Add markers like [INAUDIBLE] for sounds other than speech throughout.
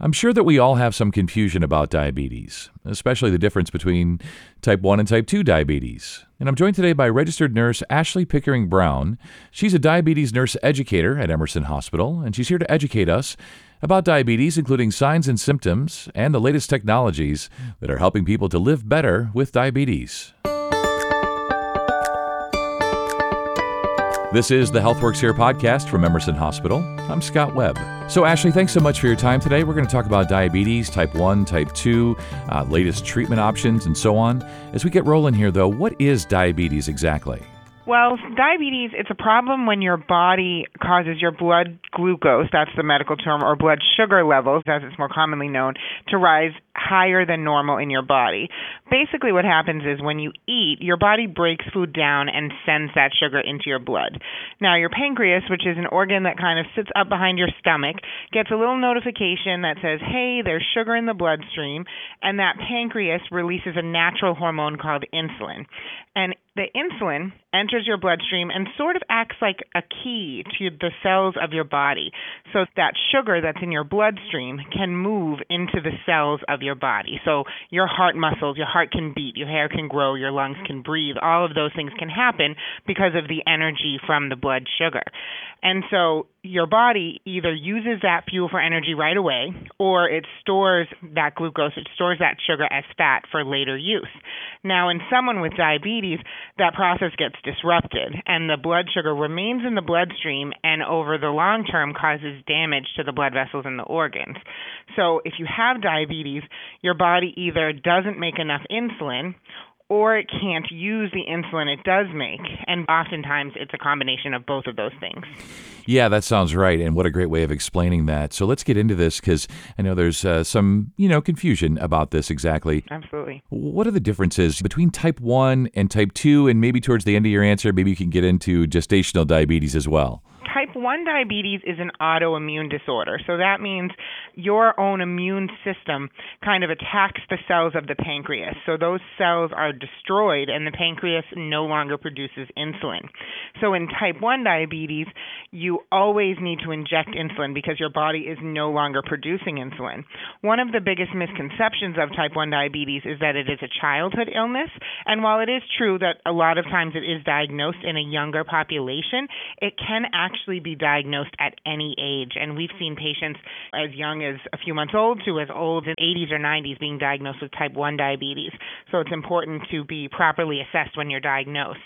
I'm sure that we all have some confusion about diabetes, especially the difference between type 1 and type 2 diabetes. And I'm joined today by registered nurse Ashley Pickering Brown. She's a diabetes nurse educator at Emerson Hospital, and she's here to educate us about diabetes, including signs and symptoms and the latest technologies that are helping people to live better with diabetes. This is the HealthWorks Here podcast from Emerson Hospital. I'm Scott Webb. So, Ashley, thanks so much for your time today. We're going to talk about diabetes, type 1, type 2, uh, latest treatment options, and so on. As we get rolling here, though, what is diabetes exactly? Well, diabetes, it's a problem when your body causes your blood glucose, that's the medical term, or blood sugar levels, as it's more commonly known, to rise higher than normal in your body. Basically, what happens is when you eat, your body breaks food down and sends that sugar into your blood. Now, your pancreas, which is an organ that kind of sits up behind your stomach, gets a little notification that says, hey, there's sugar in the bloodstream, and that pancreas releases a natural hormone called insulin. And the insulin enters your bloodstream and sort of acts like a key to the cells of your body. So that sugar that's in your bloodstream can move into the cells of your body. So your heart muscles, your heart can beat, your hair can grow, your lungs can breathe. All of those things can happen because of the energy from the blood sugar. And so your body either uses that fuel for energy right away or it stores that glucose, it stores that sugar as fat for later use. Now, in someone with diabetes, that process gets disrupted and the blood sugar remains in the bloodstream and over the long term causes damage to the blood vessels and the organs. So, if you have diabetes, your body either doesn't make enough insulin or it can't use the insulin it does make. And oftentimes it's a combination of both of those things. Yeah, that sounds right. And what a great way of explaining that. So let's get into this because I know there's uh, some, you know, confusion about this exactly. Absolutely. What are the differences between type 1 and type 2? And maybe towards the end of your answer, maybe you can get into gestational diabetes as well. Type 1 diabetes is an autoimmune disorder. So that means your own immune system kind of attacks the cells of the pancreas. So those cells are destroyed and the pancreas no longer produces insulin. So in type 1 diabetes, you always need to inject insulin because your body is no longer producing insulin. One of the biggest misconceptions of type 1 diabetes is that it is a childhood illness. And while it is true that a lot of times it is diagnosed in a younger population, it can actually be diagnosed at any age. And we've seen patients as young as a few months old to as old as 80s or 90s being diagnosed with type 1 diabetes. So it's important to be properly assessed when you're diagnosed.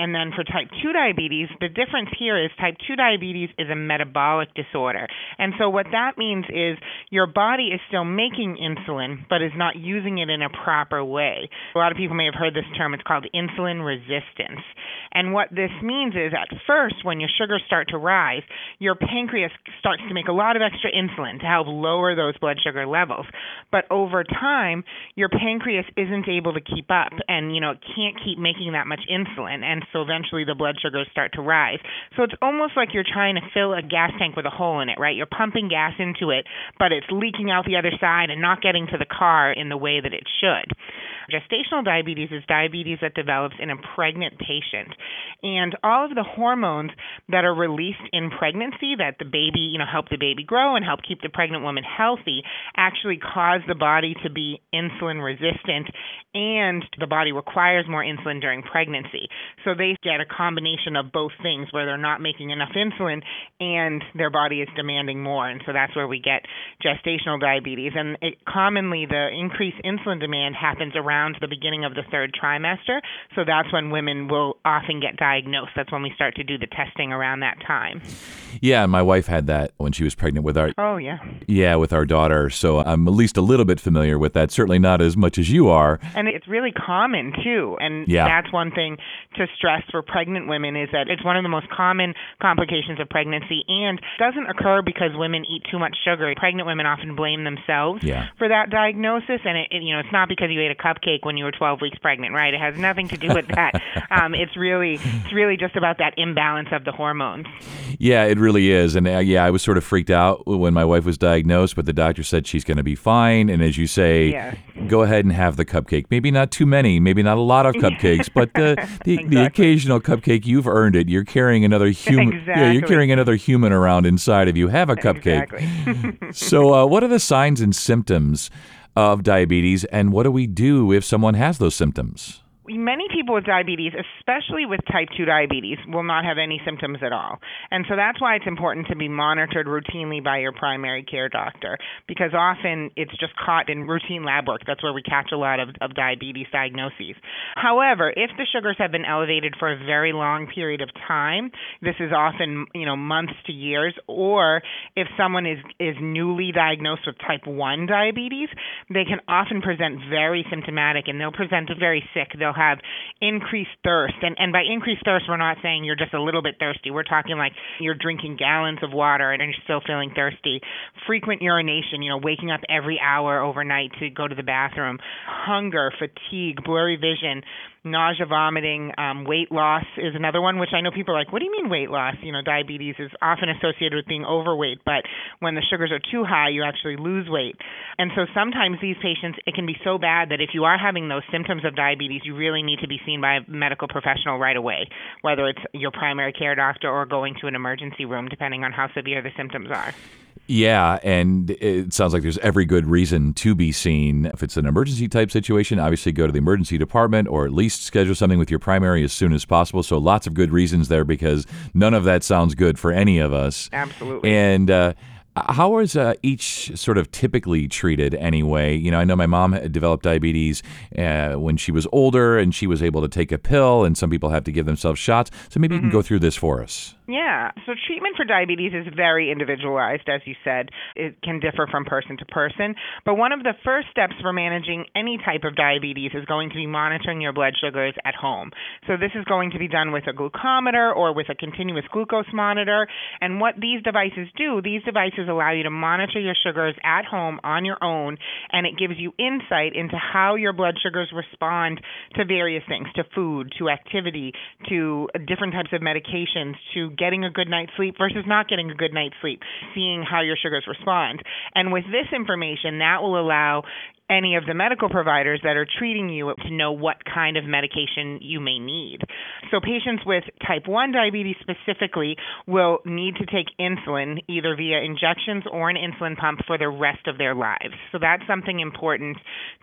And then for type 2 diabetes, the difference here is type 2 diabetes is a metabolic disorder. And so what that means is your body is still making insulin, but is not using it in a proper way. A lot of people may have heard this term. It's called insulin resistance. And what this means is at first, when your sugars start to rise, your pancreas starts to make a lot of extra insulin to help lower those blood sugar levels. But over time, your pancreas isn't able to keep up and, you know, it can't keep making that much insulin. And so eventually the blood sugars start to rise. So it's almost like you're trying to fill a gas tank with a hole in it, right? You're pumping gas into it, but it's leaking out the other side and not getting to the car in the way that it should. Gestational diabetes is diabetes that develops in a pregnant patient. And all of the hormones that are released in pregnancy that the baby, you know, help the baby grow and help keep the pregnant woman healthy actually cause the body to be insulin resistant and the body requires more insulin during pregnancy. So they get a combination of both things where they're not making enough insulin and their body is demanding more. And so that's where we get gestational diabetes. And it, commonly, the increased insulin demand happens around the beginning of the third trimester. So that's when women will often get diagnosed. That's when we start to do the testing around that time. Yeah, my wife had that when she was pregnant with our. Oh, yeah. Yeah, with our daughter. So I'm at least a little bit familiar with that. Certainly not as much as you are. And it's really common, too. And yeah. that's one thing to stress for pregnant women is that it's one of the most common complications of pregnancy and doesn't occur because women eat too much sugar. Pregnant women often blame themselves yeah. for that diagnosis, and it, it, you know it's not because you ate a cupcake when you were 12 weeks pregnant, right? It has nothing to do with that. [LAUGHS] um, it's really it's really just about that imbalance of the hormones. Yeah, it really is, and uh, yeah, I was sort of freaked out when my wife was diagnosed, but the doctor said she's going to be fine, and as you say, go ahead and have the cupcake. Maybe not too many, maybe not a lot of [LAUGHS] cupcakes, but the the, [LAUGHS] Exactly. the occasional cupcake, you've earned it. You're carrying another human. Yeah, you're carrying another human around inside of you. Have a cupcake. Exactly. so, uh, what are the signs and symptoms of diabetes, and what do we do if someone has those symptoms? Many people with diabetes, especially with type 2 diabetes, will not have any symptoms at all. And so that's why it's important to be monitored routinely by your primary care doctor because often it's just caught in routine lab work. That's where we catch a lot of, of diabetes diagnoses. However, if the sugars have been elevated for a very long period of time, this is often, you know, months to years, or if someone is, is newly diagnosed with type 1 diabetes, they can often present very symptomatic and they'll present very sick. They'll have increased thirst. And, and by increased thirst, we're not saying you're just a little bit thirsty. We're talking like you're drinking gallons of water and you're still feeling thirsty. Frequent urination, you know, waking up every hour overnight to go to the bathroom. Hunger, fatigue, blurry vision, nausea, vomiting, um, weight loss is another one, which I know people are like, what do you mean weight loss? You know, diabetes is often associated with being overweight, but when the sugars are too high, you actually lose weight. And so sometimes these patients, it can be so bad that if you are having those symptoms of diabetes, you really need to be seen by a medical professional right away, whether it's your primary care doctor or going to an emergency room, depending on how severe the symptoms are. Yeah, and it sounds like there's every good reason to be seen. If it's an emergency type situation, obviously go to the emergency department or at least schedule something with your primary as soon as possible. So lots of good reasons there because none of that sounds good for any of us. Absolutely. And uh, how is uh, each sort of typically treated anyway? You know, I know my mom developed diabetes uh, when she was older and she was able to take a pill, and some people have to give themselves shots. So maybe you can go through this for us. Yeah. So treatment for diabetes is very individualized, as you said. It can differ from person to person. But one of the first steps for managing any type of diabetes is going to be monitoring your blood sugars at home. So this is going to be done with a glucometer or with a continuous glucose monitor. And what these devices do, these devices allow you to monitor your sugars at home on your own, and it gives you insight into how your blood sugars respond to various things, to food, to activity, to different types of medications, to getting a good night's sleep versus not getting a good night's sleep, seeing how your sugars respond. And with this information, that will allow any of the medical providers that are treating you to know what kind of medication you may need. So, patients with type 1 diabetes specifically will need to take insulin either via injections or an insulin pump for the rest of their lives. So, that's something important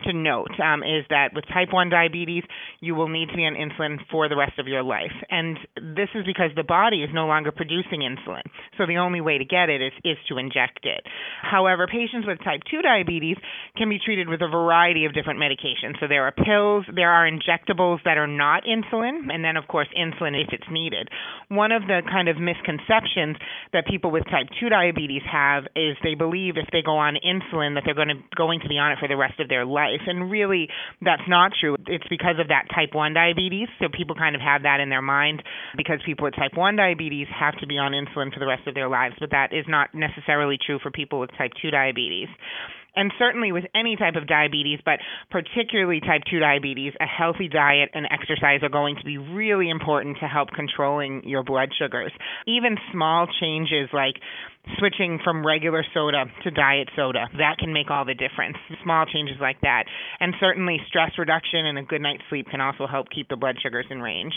to note um, is that with type 1 diabetes, you will need to be on insulin for the rest of your life. And this is because the body is no longer producing insulin. So, the only way to get it is, is to inject it. However, patients with type 2 diabetes can be treated with a variety of different medications. So there are pills, there are injectables that are not insulin, and then, of course, insulin if it's needed. One of the kind of misconceptions that people with type 2 diabetes have is they believe if they go on insulin that they're going to going to be on it for the rest of their life. And really that's not true. It's because of that type 1 diabetes. So people kind of have that in their mind because people with type 1 diabetes have to be on insulin for the rest of their lives, but that is not necessarily true for people with type 2 diabetes. And certainly with any type of diabetes, but particularly type 2 diabetes, a healthy diet and exercise are going to be really important to help controlling your blood sugars. Even small changes like switching from regular soda to diet soda, that can make all the difference. Small changes like that. And certainly stress reduction and a good night's sleep can also help keep the blood sugars in range.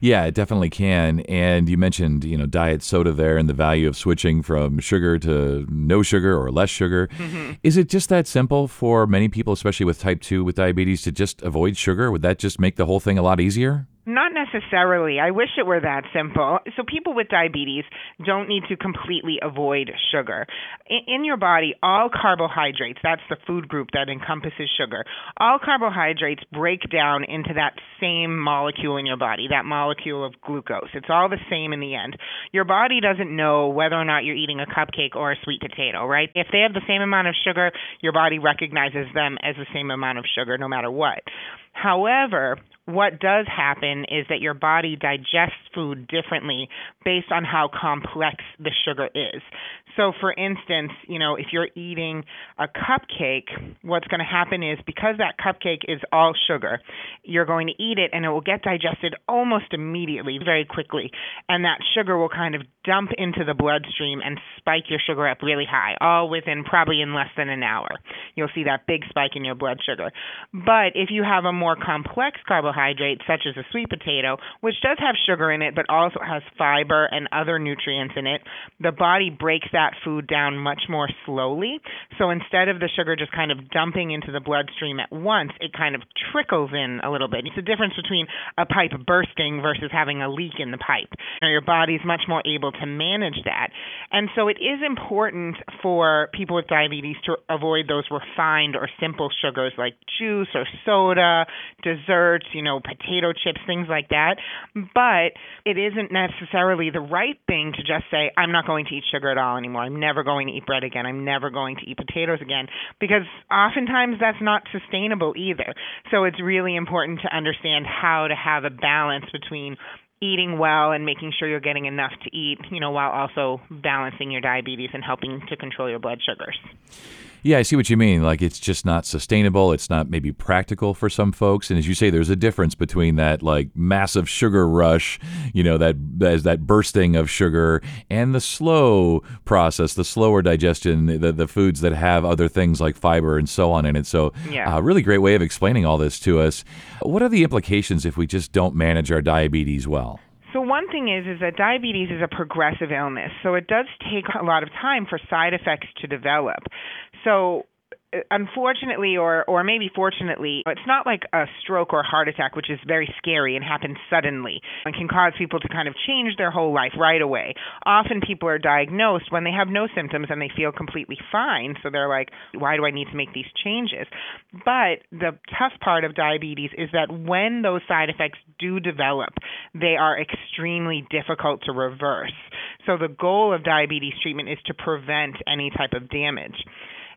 Yeah, it definitely can. And you mentioned, you know, diet soda there and the value of switching from sugar to no sugar or less sugar. Mm-hmm. Is it just that simple for many people, especially with type 2 with diabetes, to just avoid sugar? Would that just make the whole thing a lot easier? Not necessarily. I wish it were that simple. So, people with diabetes don't need to completely avoid sugar. In, your body, all carbohydrates, that's the food group that encompasses sugar, all carbohydrates break down into that same molecule in your body, that molecule of glucose. It's all the same in the end. Your body doesn't know whether or not you're eating a cupcake or a sweet potato, right? If they have the same amount of sugar, your body recognizes them as the same amount of sugar no matter what. However, what does happen is that your body digests food differently based on how complex the sugar is. So, for instance, you know, if you're eating a cupcake, what's going to happen is because that cupcake is all sugar, you're going to eat it and it will get digested almost immediately, very quickly. And that sugar will kind of dump into the bloodstream and spike your sugar up really high, all within probably in less than an hour. You'll see that big spike in your blood sugar. But if you have a more complex carbohydrate, such as a sweet potato, which does have sugar in it but also has fiber and other nutrients in it, the body breaks that food down much more slowly. So instead of the sugar just kind of dumping into the bloodstream at once, it kind of trickles in a little bit. It's the difference between a pipe bursting versus having a leak in the pipe. Now, your body's much more able to manage that. And so it is important for people with diabetes to avoid those refined or simple sugars like juice or soda, desserts, you know, potato chips, things like that. But it isn't necessarily the right thing to just say, I'm not going to eat sugar at all anymore. I'm never going to eat bread again. I'm never going to eat potatoes again. Because oftentimes that's not sustainable either. So it's really important to understand how to have a balance between eating well and making sure you're getting enough to eat, you know, while also balancing your diabetes and helping to control your blood sugars. Yeah, I see what you mean. Like it's just not sustainable. It's not maybe practical for some folks. And as you say, there's a difference between that like massive sugar rush, you know, that as that bursting of sugar, and the slow process, the slower digestion, the the foods that have other things like fiber and so on in it. So, yeah, a uh, really great way of explaining all this to us. What are the implications if we just don't manage our diabetes well? So one thing is is that diabetes is a progressive illness. So it does take a lot of time for side effects to develop. So unfortunately or or maybe fortunately it's not like a stroke or heart attack which is very scary and happens suddenly and can cause people to kind of change their whole life right away. Often people are diagnosed when they have no symptoms and they feel completely fine. So they're like why do i need to make these changes? But the tough part of diabetes is that when those side effects do develop they are extremely difficult to reverse. So the goal of diabetes treatment is to prevent any type of damage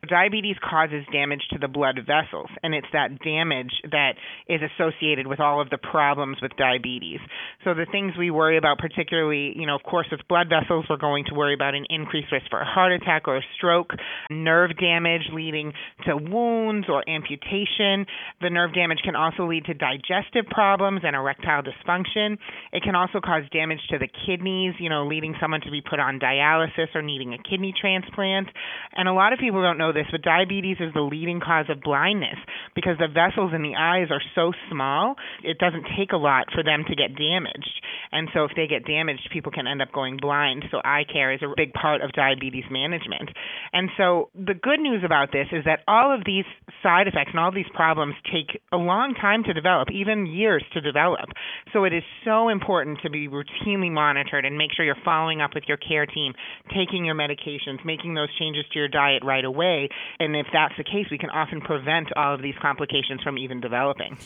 Diabetes causes damage to the blood vessels, and it's that damage that is associated with all of the problems with diabetes. So the things we worry about, particularly, you know, of course, with blood vessels, we're going to worry about an increased risk for a heart attack or a stroke, nerve damage leading to wounds or amputation. The nerve damage can also lead to digestive problems and erectile dysfunction. It can also cause damage to the kidneys, you know, leading someone to be put on dialysis or needing a kidney transplant. And a lot of people don't know know this, but diabetes is the leading cause of blindness because the vessels in the eyes are so small, it doesn't take a lot for them to get damaged. And so if they get damaged, people can end up going blind. So eye care is a big part of diabetes management. And so the good news about this is that all of these side effects and all these problems take a long time to develop, even years to develop. So it is so important to be routinely monitored and make sure you're following up with your care team, taking your medications, making those changes to your diet right away and if that's the case, we can often prevent all of these complications from even developing.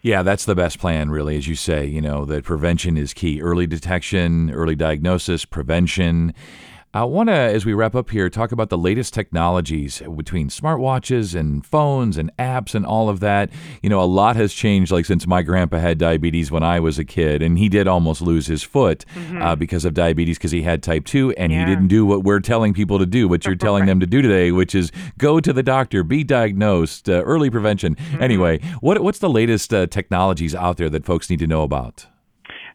Yeah, that's the best plan, really, as you say. You know, that prevention is key. Early detection, early diagnosis, prevention. I want to, as we wrap up here, talk about the latest technologies between smartwatches and phones and apps and all of that. You know, a lot has changed, like since my grandpa had diabetes when I was a kid, and he did almost lose his foot mm-hmm. uh, because of diabetes because he had type 2, and yeah. he didn't do what we're telling people to do, what you're telling them to do today, which is go to the doctor, be diagnosed, uh, early prevention. Mm-hmm. Anyway, what, what's the latest uh, technologies out there that folks need to know about?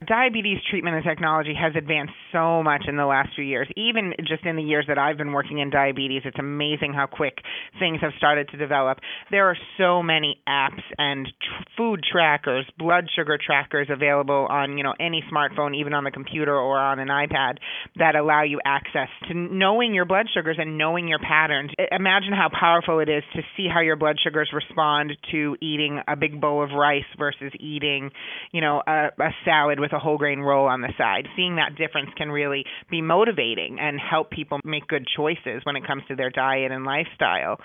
Diabetes treatment and technology has advanced so much in the last few years. Even just in the years that I've been working in diabetes, it's amazing how quick things have started to develop. There are so many apps and tr- food trackers, blood sugar trackers available on, you know, any smartphone, even on the computer or on an iPad that allow you access to knowing your blood sugars and knowing your patterns. Imagine how powerful it is to see how your blood sugars respond to eating a big bowl of rice versus eating, you know, a, a salad with a whole grain roll on the side. Seeing that difference can really be motivating and help people make good choices when it comes to their diet and lifestyle.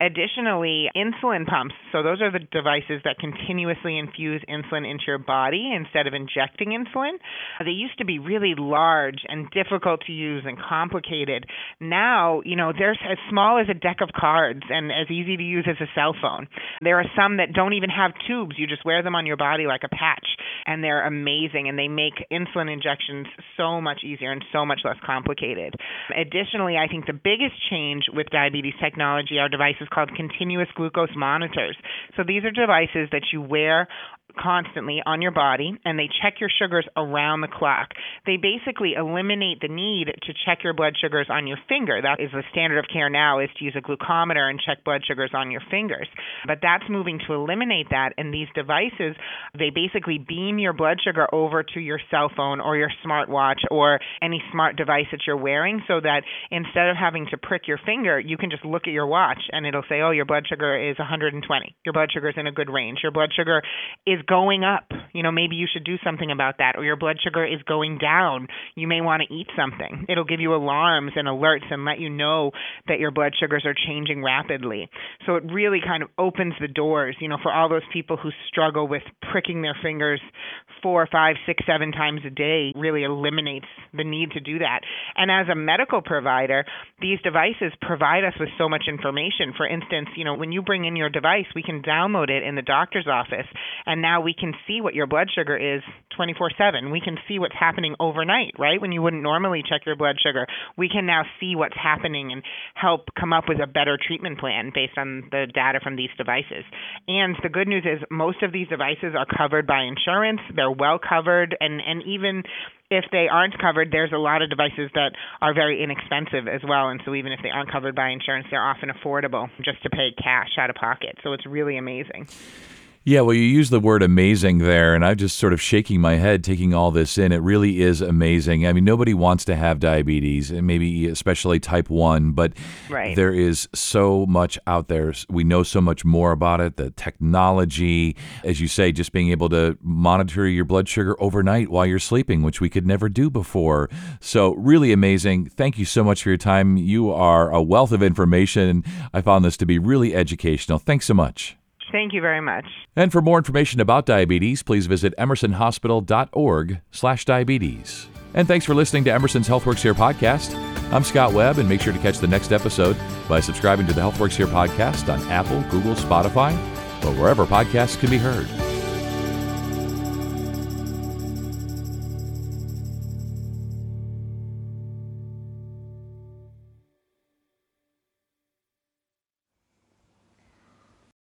Additionally, insulin pumps. So, those are the devices that continuously infuse insulin into your body instead of injecting insulin. They used to be really large and difficult to use and complicated. Now, you know, they're as small as a deck of cards and as easy to use as a cell phone. There are some that don't even have tubes. You just wear them on your body like a patch, and they're amazing and they make insulin injections so much easier and so much less complicated. Additionally, I think the biggest change with diabetes technology are devices called continuous glucose monitors. So these are devices that you wear constantly on your body and they check your sugars around the clock. They basically eliminate the need to check your blood sugars on your finger. That is the standard of care now is to use a glucometer and check blood sugars on your fingers. But that's moving to eliminate that and these devices they basically beam your blood sugar over to your cell phone or your smartwatch or any smart device that you're wearing so that instead of having to prick your finger, you can just look at your watch and it'll say, "Oh, your blood sugar is 120. Your blood sugar is in a good range. Your blood sugar is going up. You know, maybe you should do something about that. Or your blood sugar is going down. You may want to eat something. It'll give you alarms and alerts and let you know that your blood sugars are changing rapidly. So it really kind of opens the doors, you know, for all those people who struggle with pricking their fingers four, five, six, seven times a day, really eliminates the need to do that. And as a medical provider, these devices provide us with so much information. For instance, you know, when you bring in your device, we can download it in the doctor's office and now we can see what your blood sugar is 24 7. We can see what's happening overnight, right? When you wouldn't normally check your blood sugar. We can now see what's happening and help come up with a better treatment plan based on the data from these devices. And the good news is most of these devices are covered by insurance, they're well covered, and, and even if they aren't covered, there's a lot of devices that are very inexpensive as well. And so even if they aren't covered by insurance, they're often affordable just to pay cash out of pocket. So it's really amazing. Yeah, well, you use the word amazing there, and I'm just sort of shaking my head taking all this in. It really is amazing. I mean, nobody wants to have diabetes, and maybe especially type 1, but right. there is so much out there. We know so much more about it. The technology, as you say, just being able to monitor your blood sugar overnight while you're sleeping, which we could never do before. So, really amazing. Thank you so much for your time. You are a wealth of information. I found this to be really educational. Thanks so much. Thank you very much. And for more information about diabetes, please visit emersonhospital.org slash diabetes. And thanks for listening to Emerson's HealthWorks Here podcast. I'm Scott Webb, and make sure to catch the next episode by subscribing to the HealthWorks Here podcast on Apple, Google, Spotify, or wherever podcasts can be heard.